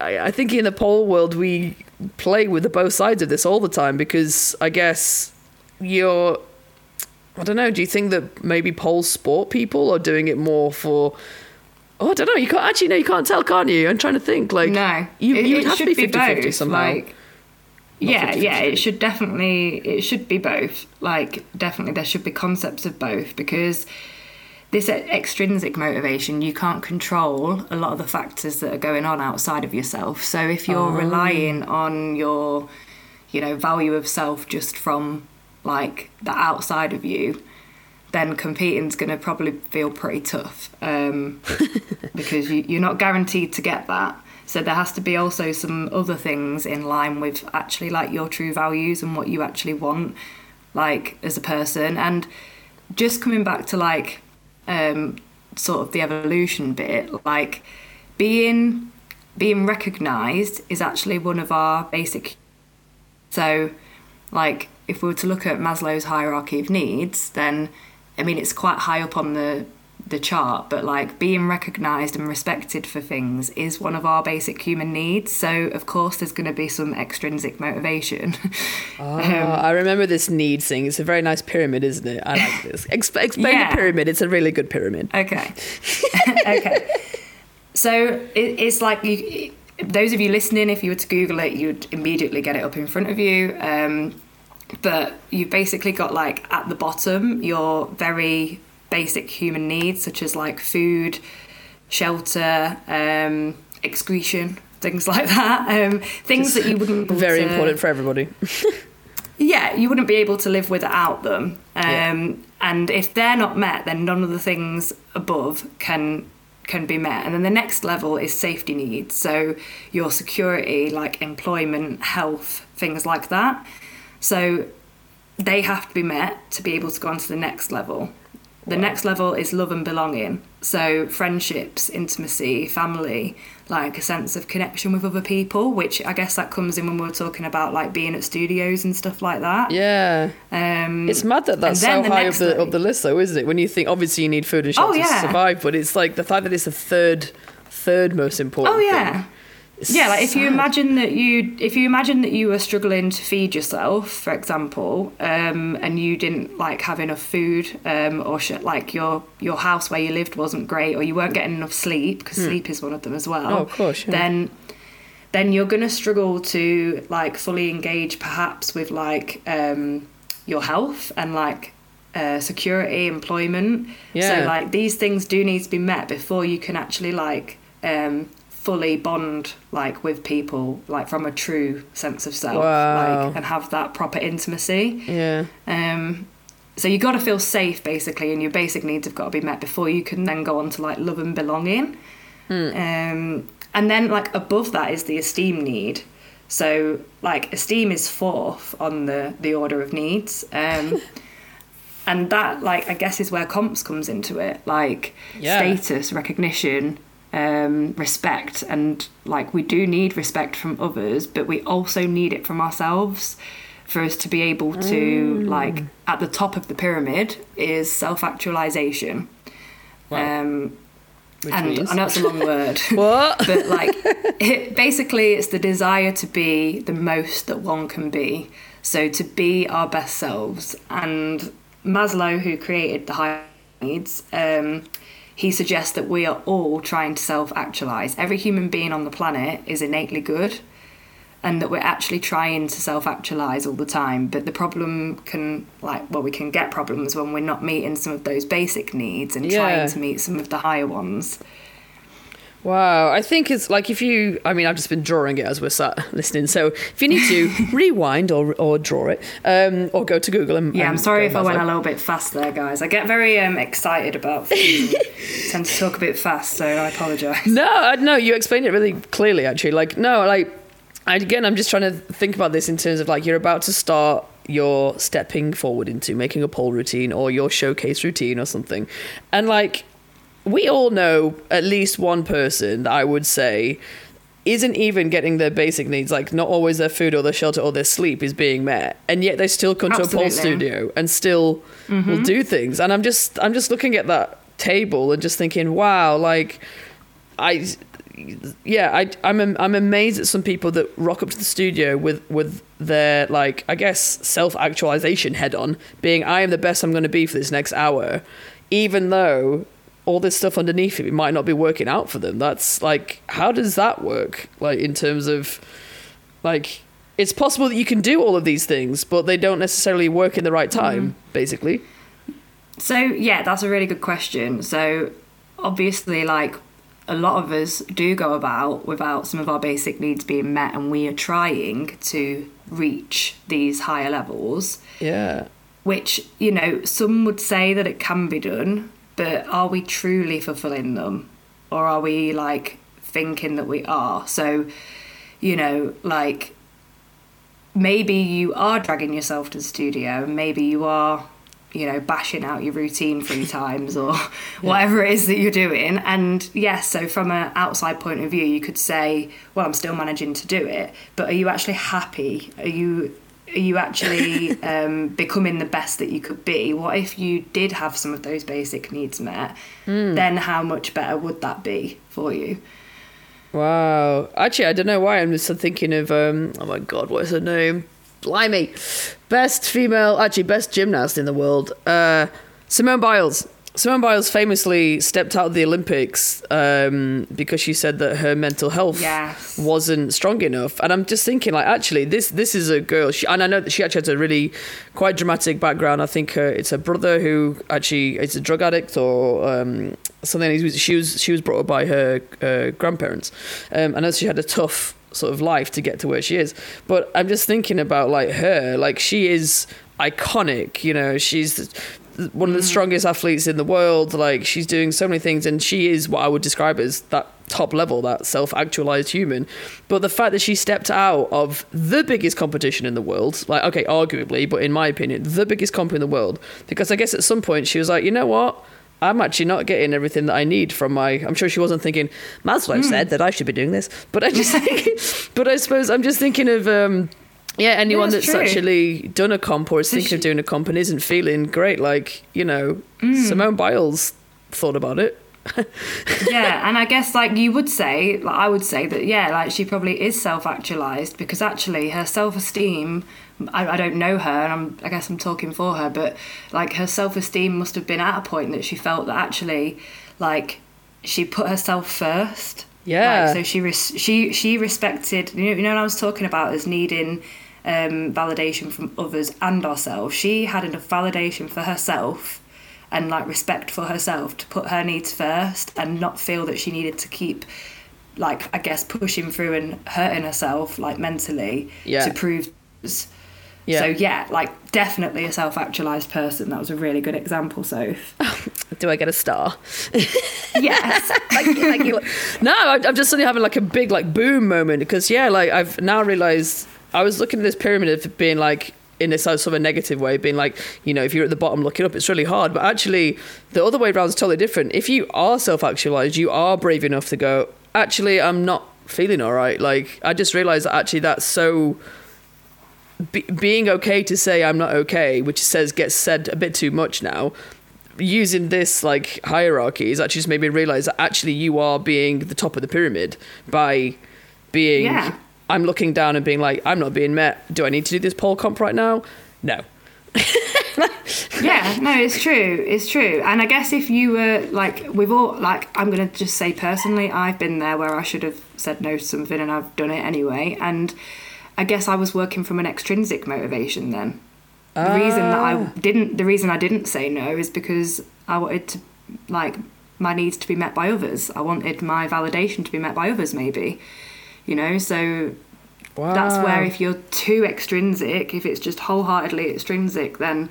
I, I think in the pole world we play with the both sides of this all the time because i guess you're i don't know do you think that maybe pole sport people are doing it more for Oh, I don't know. You can't actually. No, you can't tell, can you? I'm trying to think. Like, no, you, it, you would have to should be 50-50 both. somehow. Like, yeah, 50-50. yeah, it should definitely, it should be both. Like, definitely, there should be concepts of both because this extrinsic motivation, you can't control a lot of the factors that are going on outside of yourself. So if you're oh. relying on your, you know, value of self just from like the outside of you, then competing's going to probably feel pretty tough um, because you, you're not guaranteed to get that. So there has to be also some other things in line with actually like your true values and what you actually want, like as a person. And just coming back to like um, sort of the evolution bit, like being being recognised is actually one of our basic. So, like if we were to look at Maslow's hierarchy of needs, then I mean it's quite high up on the the chart, but like being recognised and respected for things is one of our basic human needs. So of course there's going to be some extrinsic motivation. Ah, I remember this need thing. It's a very nice pyramid, isn't it? I like this. Exp- explain Yeah. the pyramid. It's a really good pyramid. Okay. okay. So it, it's like you. Those of you listening, if you were to Google it, you'd immediately get it up in front of you. Um, but you've basically got like at the bottom your very basic human needs, such as like food, shelter, um, excretion, things like that. Um, things that you wouldn't. be Very to- important for everybody. yeah, you wouldn't be able to live without them. Um, Yeah. And if they're not met, then none of the things above can can be met. And then the next level is safety needs. So your security, like employment, health, things like that. So they have to be met to be able to go on to the next level. The next level is love and belonging. So friendships, intimacy, family, like a sense of connection with other people, which I guess that comes in when we are talking about like being at studios and stuff like that. Yeah. Um, It's mad that that's so the high up the, level- up the list, though, isn't it? When you think, obviously, you need food and Oh, shelter yeah. to survive, but it's like the fact that it's the third, third most important. Oh yeah. thing. Yeah, like if you imagine that you if you imagine that you were struggling to feed yourself, for example, um, and you didn't like have enough food, um, or sh- like your your house where you lived wasn't great, or you weren't getting enough sleep because sleep is one of them as well. Oh, of course, yeah. Then then you're gonna struggle to like fully engage perhaps with like um, your health and like uh, security, employment. Yeah. So like these things do need to be met before you can actually like um, fully bond like with people like from a true sense of self Wow. like and have that proper intimacy Yeah. um so you got to feel safe basically and your basic needs have got to be met before you can then go on to like love and belonging um and then like above that is the esteem need so like esteem is fourth on the the order of needs um and that like i guess is where comps comes into it like Yeah. status recognition um respect. And like we do need respect from others but we also need it from ourselves. For us to be able to like at the top of the pyramid is self-actualization. Wow. um Which and means i know it's a long word what? but like it, basically it's the desire to be the most that one can be. So to be our best selves. And maslow who created the high needs um, he suggests that we are all trying to self-actualize. Every human being on the planet is innately good and that we're actually trying to self-actualize all the time. But the problem can like well we can get problems when we're not meeting some of those basic needs and Yeah. trying to meet some of the higher ones Wow, I think it's like if you, I mean, I've just been drawing it as we're sat listening. So if you need to rewind or, or draw it, um, or go to Google and Yeah, I'm sorry if I went a little bit fast there, guys. I get very um, excited about tend to talk a bit fast, so I apologise. No, I, no, you explained it really clearly. Actually, like no, like I, again, I'm just trying to think about this in terms of like you're about to start your stepping forward into making a pole routine or your showcase routine or something, and like we all know at least one person that I would say isn't even getting their basic needs, like not always their food or their shelter or their sleep is being met, and yet they still come to a pole studio and still will mm-hmm. do things. And I'm just I'm just looking at that table and just thinking, wow, like I yeah, I I'm I'm amazed at some people that rock up to the studio with with their like I guess self actualization head on, being I am the best I'm going to be for this next hour, even though all this stuff underneath it might not be working out for them. That's like how does that work? Like in terms of like it's possible that you can do all of these things, but they don't necessarily work in the right mm-hmm. time. Basically, So, yeah, that's a really good question. So, obviously, like a lot of us do go about without some of our basic needs being met, and we are trying to reach these higher levels. yeah. which you know some would say that it can be done but are we truly fulfilling them? Or are we like thinking that we are? So you know like maybe you are dragging yourself to the studio. And maybe you are you know bashing out your routine three times or whatever it is that you're doing. And yes so from an outside point of view you could say well i'm still managing to do it but are you actually happy? Are you are you actually um, becoming the best that you could be what if you did have some of those basic needs met then how much better would that be for you Wow. Actually, I don't know why. I'm just thinking of um. Oh my god, what is her name? Blimey, best female, actually best gymnast in the world. Uh, Simone Biles. Simone Biles famously stepped out of the Olympics um, because she said that her mental health Yes. wasn't strong enough. And I'm just thinking, like, actually, this this is a girl, she, and I know that she actually has a really quite dramatic background. I think uh, it's her brother who actually is a drug addict or um, something. She was she was brought up by her uh, grandparents, um, and as she had a tough sort of life to get to where she is. But I'm just thinking about like her, like she is iconic. You know, she's one of the strongest athletes in the world. Like she's doing so many things, and she is what I would describe as that top level, that self-actualized human. But the fact that she stepped out of the biggest competition in the world, like okay, arguably, but in my opinion, the biggest comp in the world, because I guess at some point she was like, you know what. I'm actually not getting everything that I need from my. I'm sure she wasn't thinking. Maslow said that I should be doing this, but I just think. but I suppose I'm just thinking of um, yeah, anyone that's that's actually done a comp or is thinking of doing a comp and isn't feeling great, like, you know, mm. Simone Biles thought about it. yeah, and I guess like you would say, like I would say that yeah, like she probably is self-actualized because actually her self-esteem. I, I don't know her, and I'm, I guess I'm talking for her, but like her self-esteem must have been at a point that she felt that actually, like, she put herself first. Yeah. Like, so she res- she she respected. You know, you know what I was talking about as needing um, validation from others and ourselves. She had enough validation for herself and like respect for herself to put her needs first and not feel that she needed to keep like I guess pushing through and hurting herself like mentally Yeah. to prove. Yeah. So yeah, like definitely a self-actualized person. That was a really good example. So Do I get a star? yes, thank you, thank you. No, I'm I'm just suddenly having like a big like boom moment because yeah, like I've now realized I was looking at this pyramid of being like in this sort of a negative way, being like you know if you're at the bottom looking up, it's really hard. But actually, the other way around is totally different. If you are self-actualized, you are brave enough to go. Actually, I'm not feeling all right. Like I just realized that actually that's so. Be- being okay to say I'm not okay, which says gets said a bit too much now, using this like hierarchy has actually just made me realize that actually you are being the top of the pyramid by being Yeah. I'm looking down and being like I'm not being met. Do I need to do this pole comp right now? No. yeah, no, it's true. It's true. And I guess if you were like, we've all, like, I'm going to just say personally, I've been there where I should have said no to something and I've done it anyway. And I guess I was working from an extrinsic motivation then. The reason that I ah. didn't, the reason I didn't say no is because I wanted to, like, my needs to be met by others. I wanted my validation to be met by others, maybe. You know, so Wow. that's where if you're too extrinsic, if it's just wholeheartedly extrinsic, then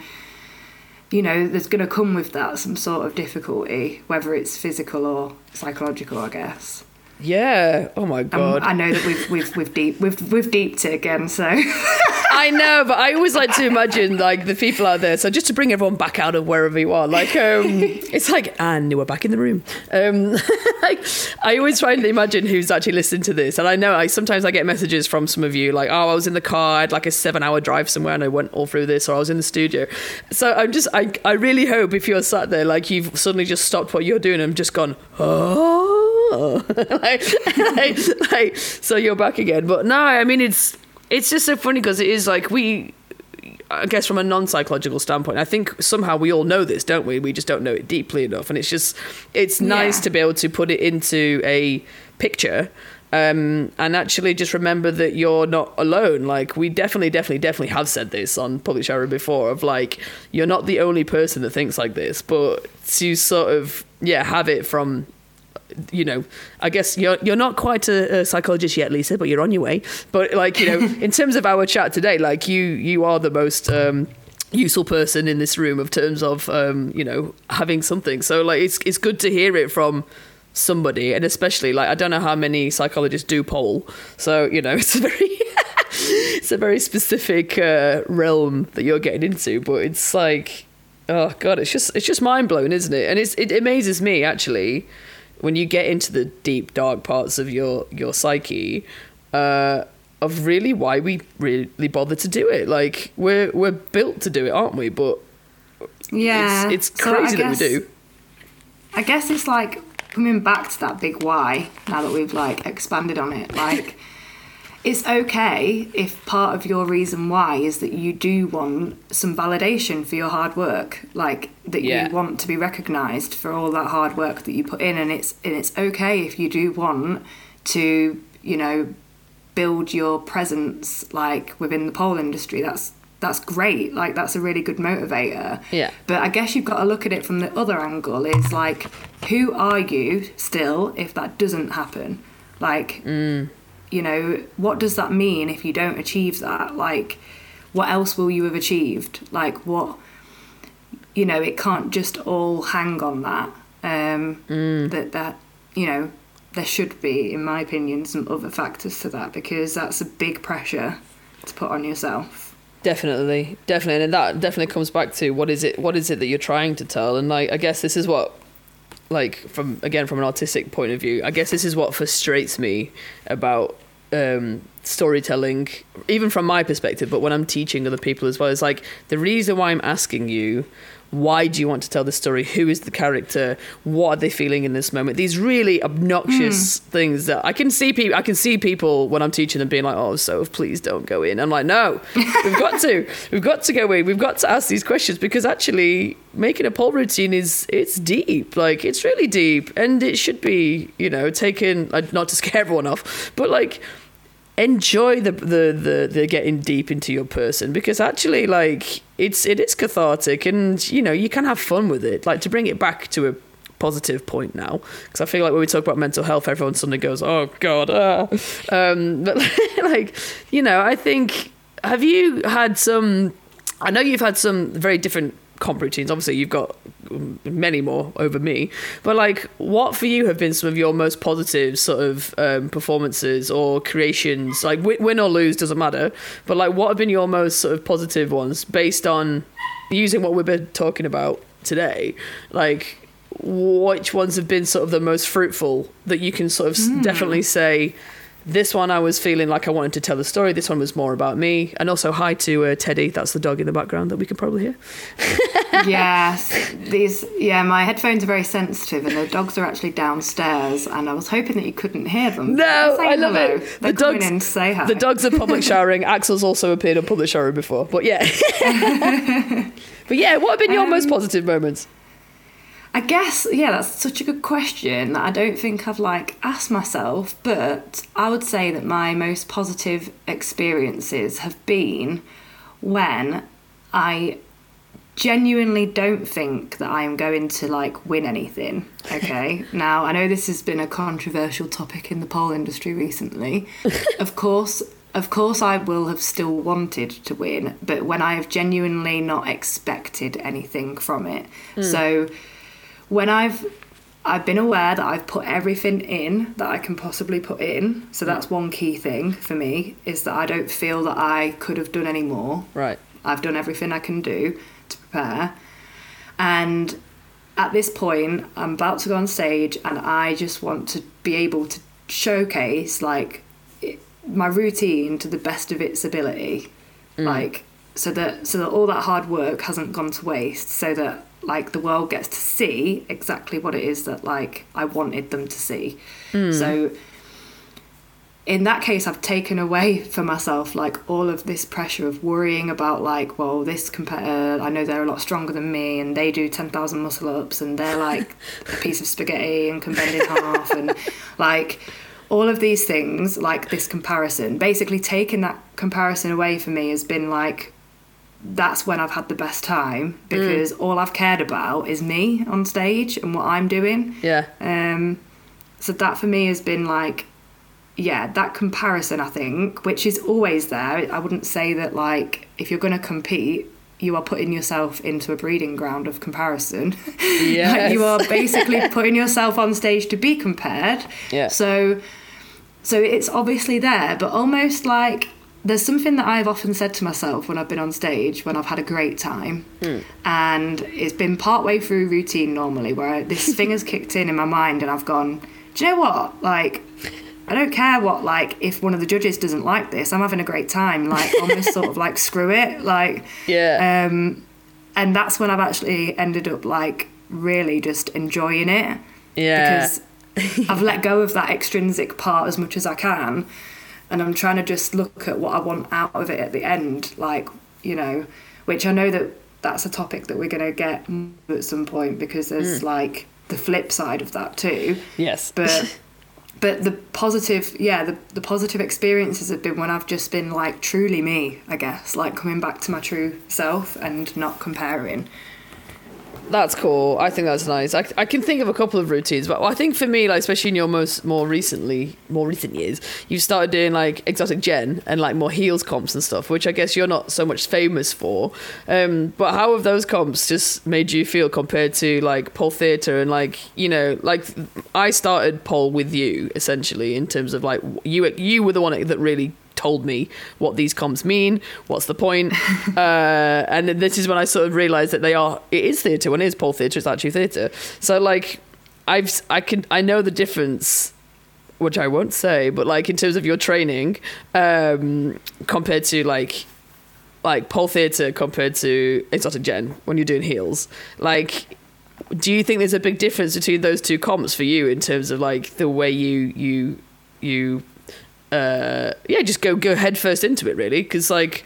you know there's going to come with that some sort of difficulty, whether it's physical or psychological, I guess. Yeah. Oh my Um, god. I know that we've we've we've deep we've we've deeped it again, so I know, but I always like to imagine like the people out there. So just to bring everyone back out of wherever you are, like um, it's like, and we're back in the room. Um, like I always try and imagine who's actually listening to this, and I know I sometimes I get messages from some of you like, oh, I was in the car, I had like a seven-hour drive somewhere, and I went all through this, or I was in the studio. So I'm just, I, I really hope if you're sat there, like you've suddenly just stopped what you're doing and just gone, oh, like, like, like, so you're back again. But no, I mean it's it's just so funny because it is like we I guess from a non-psychological standpoint, I think somehow we all know this, don't we? We just don't know it deeply enough, and it's just it's nice Yeah. to be able to put it into a picture um, and actually just remember that you're not alone. Like we definitely, definitely, definitely have said this on Public Shower before. Of like you're not the only person that thinks like this, but to sort of yeah have it from you know, I guess you're you're not quite a, a psychologist yet, Lisa, but you're on your way. But like you know, in terms of our chat today, like you you are the most um, useful person in this room of terms of um, you know having something. So like it's it's good to hear it from somebody, and especially like I don't know how many psychologists do pole. So you know, it's a very it's a very specific uh, realm that you're getting into, but it's like oh god, it's just it's just mind blowing, isn't it? And it's it amazes me actually when you get into the deep dark parts of your your psyche uh, of really why we really bother to do it. Like we're we're built to do it, aren't we? But yeah, it's, it's So I crazy that we do. I guess it's like coming back to that big why now that we've like expanded on it. Like, it's okay if part of your reason why is that you do want some validation for your hard work, like that Yeah. you want to be recognised for all that hard work that you put in, and it's and it's okay if you do want to, you know, build your presence like within the pole industry. That's that's great. Like that's a really good motivator. Yeah. But I guess you've got to look at it from the other angle is like, who are you still if that doesn't happen? Like, mm. You know, what does that mean if you don't achieve that? Like, what else will you have achieved? Like, what, you know, it can't just all hang on that. Um, That, that, you know, there should be, in my opinion, some other factors to that because that's a big pressure to put on yourself. Definitely, definitely, and that definitely comes back to what is it? What is it that you're trying to tell? And like, I guess this is what, like, from again from an artistic point of view, I guess this is what frustrates me about um, storytelling, even from my perspective. But when I'm teaching other people as well, it's like the reason why I'm asking you. Why do you want to tell the story? Who is the character? What are they feeling in this moment? These really obnoxious hmm. things that I can see people. I can see people when I'm teaching them being like, "Oh, so please don't go in." I'm like, "No, we've got to. We've got to go in. We've got to ask these questions because actually, making a pole routine is it's deep. Like it's really deep, and it should be, you know, taken not to scare everyone off, but like enjoy the, the the the getting deep into your person because actually like it's it is cathartic and you know you can have fun with it like to bring it back to a positive point now because I feel like when we talk about mental health, everyone suddenly goes, "Oh God," ah. um, but like you know, I think have you had some? I know you've had some very different comp routines. Obviously, you've got many more over me. But like, what for you have been some of your most positive sort of um, performances or creations? Like, win or lose doesn't matter. But like, what have been your most sort of positive ones based on using what we've been talking about today? Like, which ones have been sort of the most fruitful that you can sort of mm. definitely say this one I was feeling like I wanted to tell the story. This one was more about me. And also hi to uh, Teddy. That's the dog in the background that we can probably hear. yes, these yeah, my headphones are very sensitive, and the dogs are actually downstairs. And I was hoping that you couldn't hear them. No, I love hello. it. They're the dogs in to say hi. The dogs are public showering. Axel's also appeared on public showering before, but yeah. but yeah, what have been your um, most positive moments? I guess yeah, that's such a good question that I don't think I've like asked myself, but I would say that my most positive experiences have been when I genuinely don't think that I am going to like win anything. Okay. now, I know this has been a controversial topic in the pole industry recently. of course, of course I will have still wanted to win, but when I have genuinely not expected anything from it. Mm. So when I've I've been aware that I've put everything in that I can possibly put in. So that's one key thing for me is that I don't feel that I could have done any more. Right. I've done everything I can do to prepare. And at this point, I'm about to go on stage and I just want to be able to showcase like it, my routine to the best of its ability. Mm. Like so that so that all that hard work hasn't gone to waste so that like the world gets to see exactly what it is that like I wanted them to see. Mm. So in that case I've taken away for myself like all of this pressure of worrying about like well this competitor I know they're a lot stronger than me and they do 10,000 muscle ups and they're like a piece of spaghetti and can bend in half and like all of these things like this comparison basically taking that comparison away for me has been like that's when I've had the best time because mm. all I've cared about is me on stage and what I'm doing. Yeah. Um, so that for me has been like, yeah, that comparison, I think, which is always there. I wouldn't say that, like, if you're going to compete, you are putting yourself into a breeding ground of comparison. Yes. like you are basically putting yourself on stage to be compared. Yeah. So, so it's obviously there, but almost like there's something that I've often said to myself when I've been on stage when I've had a great time, mm. and it's been partway through routine normally where this thing has kicked in in my mind and I've gone, do you know what? Like, I don't care what like if one of the judges doesn't like this, I'm having a great time. Like almost sort of like screw it, like yeah. Um, and that's when I've actually ended up like really just enjoying it. Yeah. Because I've let go of that extrinsic part as much as I can and I'm trying to just look at what I want out of it at the end, like you know, which I know that that's a topic that we're going to get at some point because there's mm. like the flip side of that too. Yes, but. but the positive yeah the, the positive experiences have been when i've just been like truly me i guess like coming back to my true self and not comparing that's cool. I think that's nice. I, I can think of a couple of routines, but I think for me, like especially in your most more recently, more recent years, you started doing like exotic gen and like more heels comps and stuff, which I guess you're not so much famous for. Um, but how have those comps just made you feel compared to like pole theatre and like you know, like I started pole with you essentially in terms of like you you were the one that really told me what these comps mean, what's the point. uh, and this is when I sort of realized that they are, it is theatre. When it is pole theatre, it's actually theatre. So, like, I've, I can, I know the difference which I won't say, but like in terms of your training, um, compared to like like pole theatre compared to exotic gen when you're doing heels, like do you think there's a big difference between those two comps for you in terms of like the way you you you uh, yeah, just go go head first into it really because like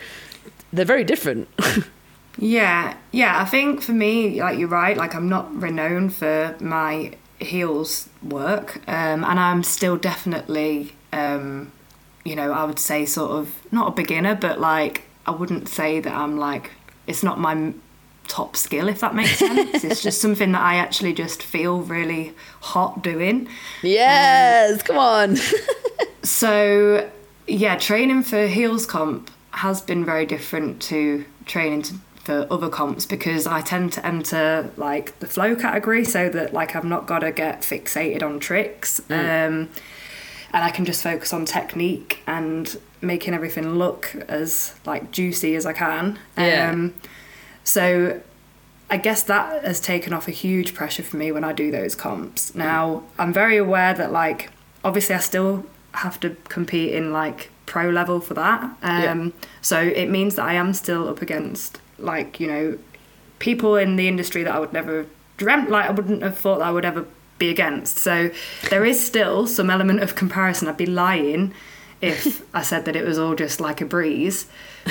they're very different. yeah, yeah. I think for me, like you're right. Like I'm not renowned for my heels work, um, and I'm still definitely, um, you know, I would say sort of not a beginner, but like I wouldn't say that I'm like it's not my top skill, if that makes sense. it's just something that I actually just feel really hot doing. Yes, come on. So, yeah, training for heels comp has been very different to training to, for other comps because I tend to enter like the flow category so that like I've not got to get fixated on tricks. Um, and I can just focus on technique and making everything look as like juicy as I can. Yeah. Um, so I guess that has taken off a huge pressure for me when I do those comps. Now I'm very aware that like obviously I still have to compete in like pro level for that. Um, Yeah. So it means that I am still up against like you know people in the industry that I would never dreamt like I wouldn't have thought that I would ever be against. So there is still some element of comparison. I'd be lying if I said that it was all just like a breeze.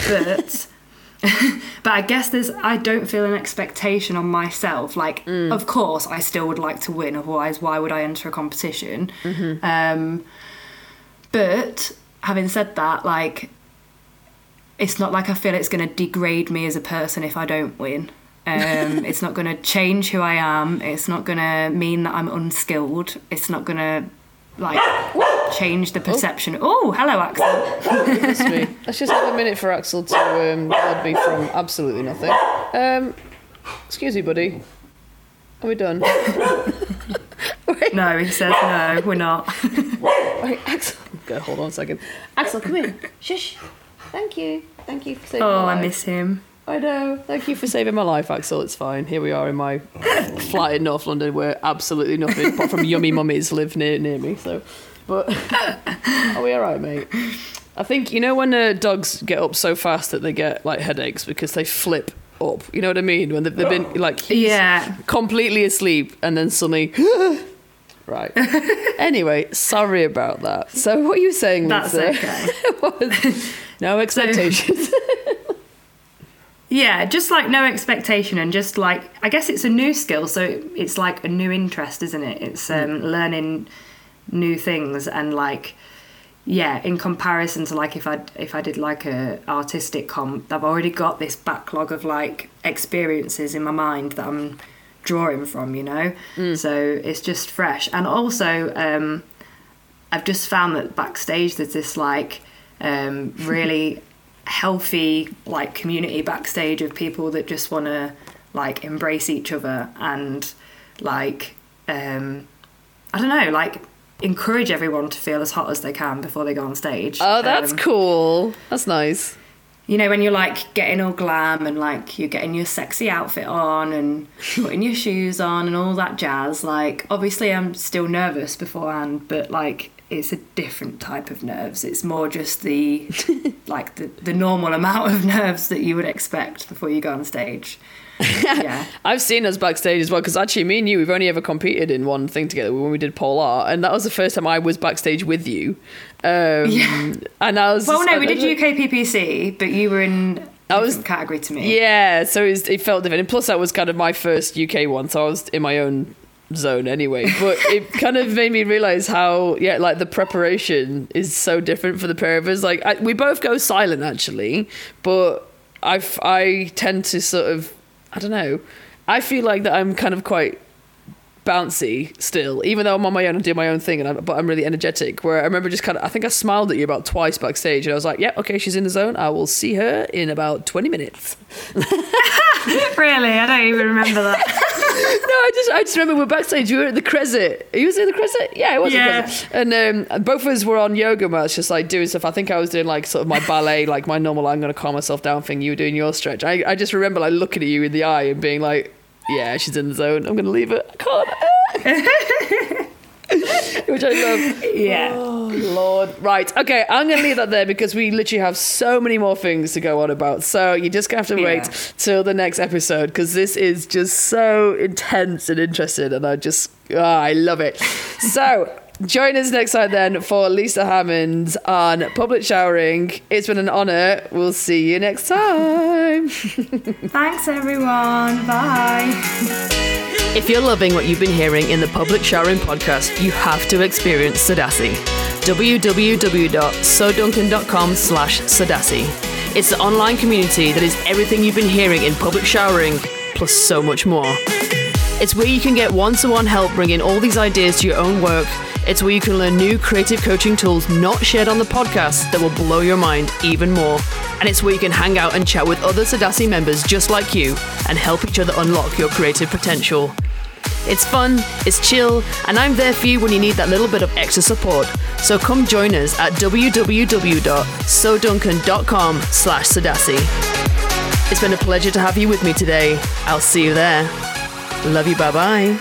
But but I guess there's I don't feel an expectation on myself. Like of course I still would like to win, otherwise why would I enter a competition? Um but having said that, like it's not like I feel it's going to degrade me as a person if I don't win. Um, it's not going to change who I am. It's not going to mean that I'm unskilled. It's not going to like change the perception. Oh, hello, Axel. Goodness me. Let's just have a minute for Axel to um, guard me from absolutely nothing. Um, excuse me, buddy. Are we done? No, he says no, we're not. Wait, Axel. Okay, hold on a second. Axel, come in. Shush. Thank you. Thank you for saving Oh, I life. miss him. I know. Thank you for saving my life, Axel. It's fine. Here we are in my flat in North London where absolutely nothing apart from yummy mummies live near near me. So, but are we all right, mate? I think you know when uh, dogs get up so fast that they get like headaches because they flip up. You know what I mean? When they've, they've been like Yeah. completely asleep and then suddenly. Right. anyway, sorry about that. So, what are you saying, That's Lisa? okay. no expectations. Yeah, just like no expectation and just like I guess it's a new skill, so it's like a new interest, isn't it? It's um, learning new things and like yeah, in comparison to like if I if I did like a artistic comp, I've already got this backlog of like experiences in my mind that I'm drawing from, you know. So it's just fresh, and also um, I've just found that backstage there's this like um, really healthy like community backstage of people that just want to like embrace each other and like um, I don't know like encourage everyone to feel as hot as they can before they go on stage. oh, that's Um, cool. That's nice. you know when you're like getting all glam and like you're getting your sexy outfit on and putting your shoes on and all that jazz like obviously i'm still nervous beforehand but like it's a different type of nerves it's more just the like the, the normal amount of nerves that you would expect before you go on stage yeah I've seen us backstage as well because actually, me and you, we've only ever competed in one thing together when we did pole art, and that was the first time I was backstage with you. Um, Yeah. And I was. well just- no we did I- ukppc but you were in I was- category to me Yeah, so it, was, it felt different. And plus, that was kind of my first UK one, so I was in my own zone anyway. But it kind of made me realize how, yeah, like the preparation is so different for the pair of us. Like, I, we both go silent actually, but I, I tend to sort of, I don't know, I feel like that I'm kind of quite bouncy still, even though I'm on my own and do my own thing, and I, but I'm really energetic. Where I remember just kind of, I think I smiled at you about twice backstage, and I was like, "Yeah, okay, she's in the zone. I will see her in about 20 minutes." really i don't even remember that I just I just remember we're backstage. You were at the Crescent. You was in the Crescent. Yeah, it was Yeah. the Crescent. And um, both of us were on yoga mats, just like doing stuff. I think I was doing like sort of my ballet, like my normal. I'm going to calm myself down thing. You were doing your stretch. I I just remember like looking at you in the eye and being like, yeah, she's in the zone. I'm going to leave it. I can't. Which I love. yeah Oh Lord. Right. Okay. I'm going to leave that there because we literally have so many more things to go on about. So you just going to have to wait Yeah. till the next episode because this is just so intense and interesting, and I just ah, I love it. So. Join us next time then for Lisa Hammond on public showering. It's been an honour. We'll see you next time. thanks everyone bye If you're loving what you've been hearing in the Public Showering podcast, you have to experience Sadassi. www.soduncan.com slash Sadassi. It's the online community that is everything you've been hearing in public showering, plus so much more. It's where you can get one to one help bringing all these ideas to your own work. It's where you can learn new creative coaching tools not shared on the podcast that will blow your mind even more. And it's where you can hang out and chat with other Sadassi members just like you and help each other unlock your creative potential. It's fun, it's chill, and I'm there for you when you need that little bit of extra support. So come join us at www.soduncan.com slash Sadassi. It's been a pleasure to have you with me today. I'll see you there. Love you, bye bye.